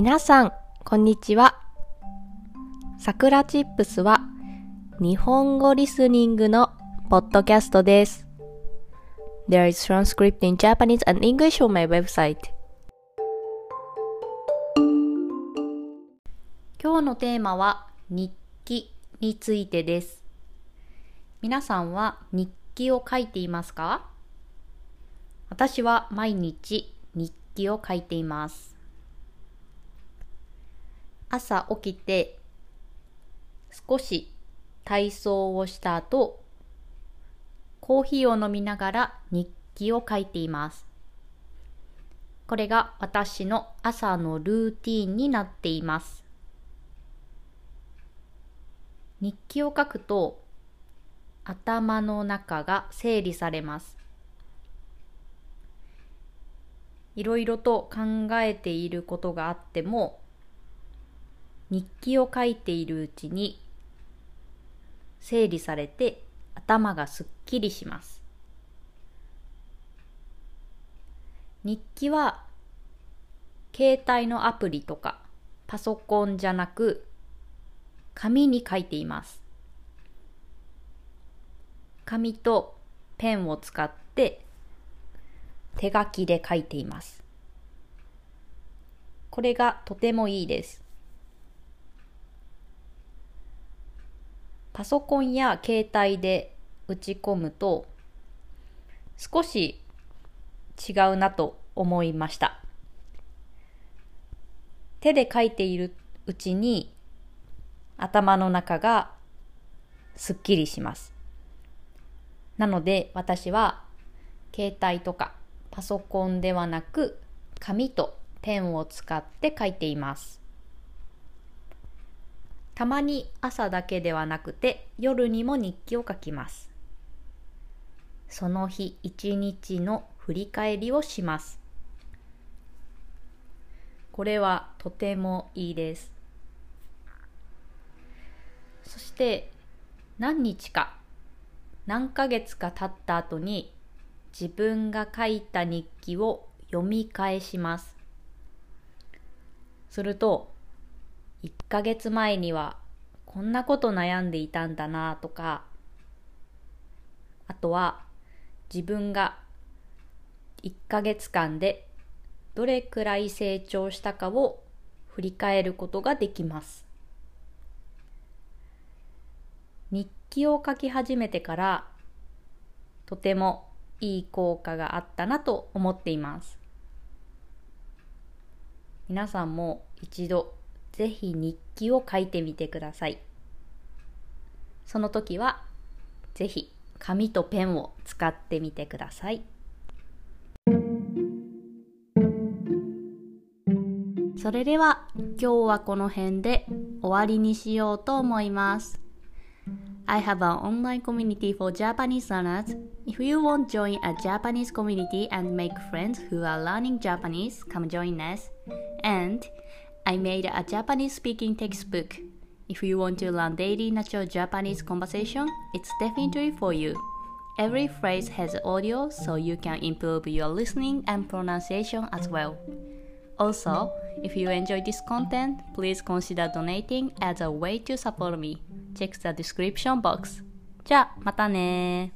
皆さん、こんにちは。さくらチップスは日本語リスニングのポッドキャストです。There is transcript in Japanese and English on my website. 今日のテーマは日記についてです。皆さんは日記を書いていますか？私は毎日日記を書いています。朝起きて少し体操をした後、コーヒーを飲みながら日記を書いています。これが私の朝のルーティーンになっています。日記を書くと頭の中が整理されます。いろいろと考えていることがあっても日記を書いているうちに整理されて頭がすっきりします。日記は携帯のアプリとかパソコンじゃなく紙に書いています。紙とペンを使って手書きで書いています。これがとてもいいです。パソコンや携帯で打ち込むと少し違うなと思いました。手で書いているうちに頭の中がすっきりします。なので私は携帯とかパソコンではなく紙とペンを使って書いています。たまに朝だけではなくて夜にも日記を書きます。その日一日の振り返りをします。これはとてもいいです。そして何日か何ヶ月か経った後に自分が書いた日記を読み返します。すると1ヶ月前にはこんなこと悩んでいたんだなとか。あとは自分が1ヶ月間でどれくらい成長したかを振り返ることができます。日記を書き始めてからとてもいい効果があったなと思っています。皆さんも一度ぜひ日記を書いてみてください。その時はぜひ紙とペンを使ってみてください。それでは今日はこの辺で終わりにしようと思います。I have an online community for Japanese learners. If you want to join a Japanese community and make friends who are learning Japanese, come join us. And I made a Japanese speaking textbook. If you want to learn daily natural Japanese conversation, it's definitely for you. Every phrase has audio so you can improve your listening and pronunciation as well. Also, if you enjoy this content, please consider donating as a way to support me. Check the description box. じゃあ、またね